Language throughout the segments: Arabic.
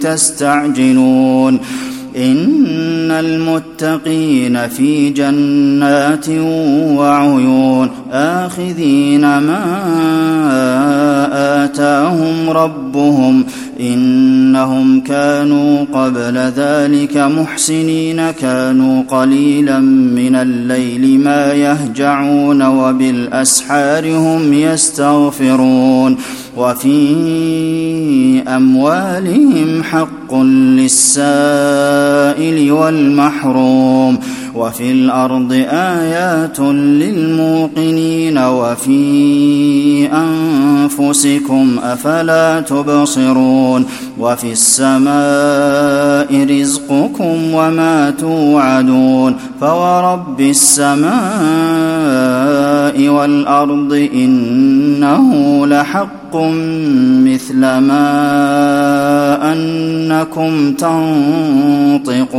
تستعجلون. إن المتقين في جنات وعيون. آخذين ما آتاهم ربهم. إنهم كانوا قبل ذلك محسنين كانوا قليلا من الليل ما يهجعون وبالأسحار هم يستغفرون. وفي أموالهم حق للسائل والمحروم. وفي الأرض آيات للموقنين. وفي أنفسكم أفلا تبصرون وفي السماء رزقكم وما توعدون فورب السماء والأرض إنه لحق مثل ما أنكم تنطقون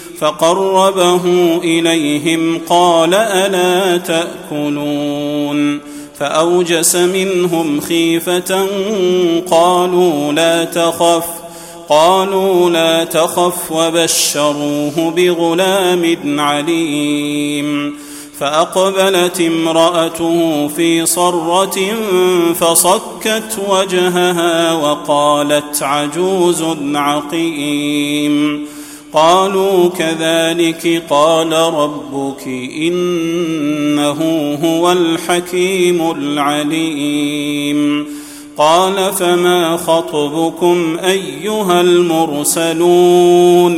فقربه إليهم قال ألا تأكلون فأوجس منهم خيفة قالوا لا تخف قالوا لا تخف وبشروه بغلام عليم فأقبلت امرأته في صرة فصكت وجهها وقالت عجوز عقيم قالوا كذلك قال ربك إنه هو الحكيم العليم. قال فما خطبكم أيها المرسلون؟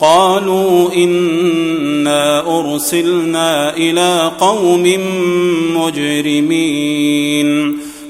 قالوا إنا أرسلنا إلى قوم مجرمين.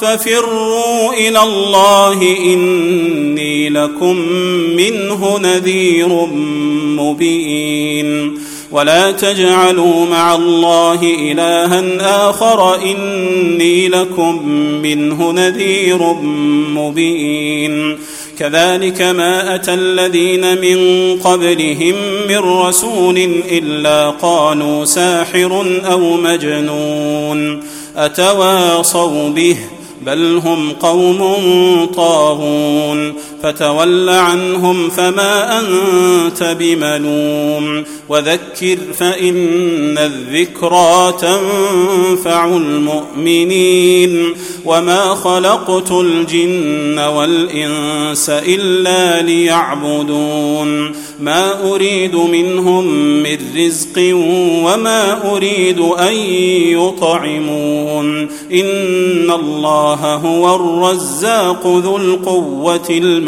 ففروا إلى الله إني لكم منه نذير مبين. ولا تجعلوا مع الله إلها آخر إني لكم منه نذير مبين. كذلك ما أتى الذين من قبلهم من رسول إلا قالوا ساحر أو مجنون. أتواصوا به بل هم قوم طاغون فتول عنهم فما أنت بملوم وذكر فإن الذكرى تنفع المؤمنين وما خلقت الجن والإنس إلا ليعبدون ما أريد منهم من رزق وما أريد أن يطعمون إن الله هو الرزاق ذو القوة المتين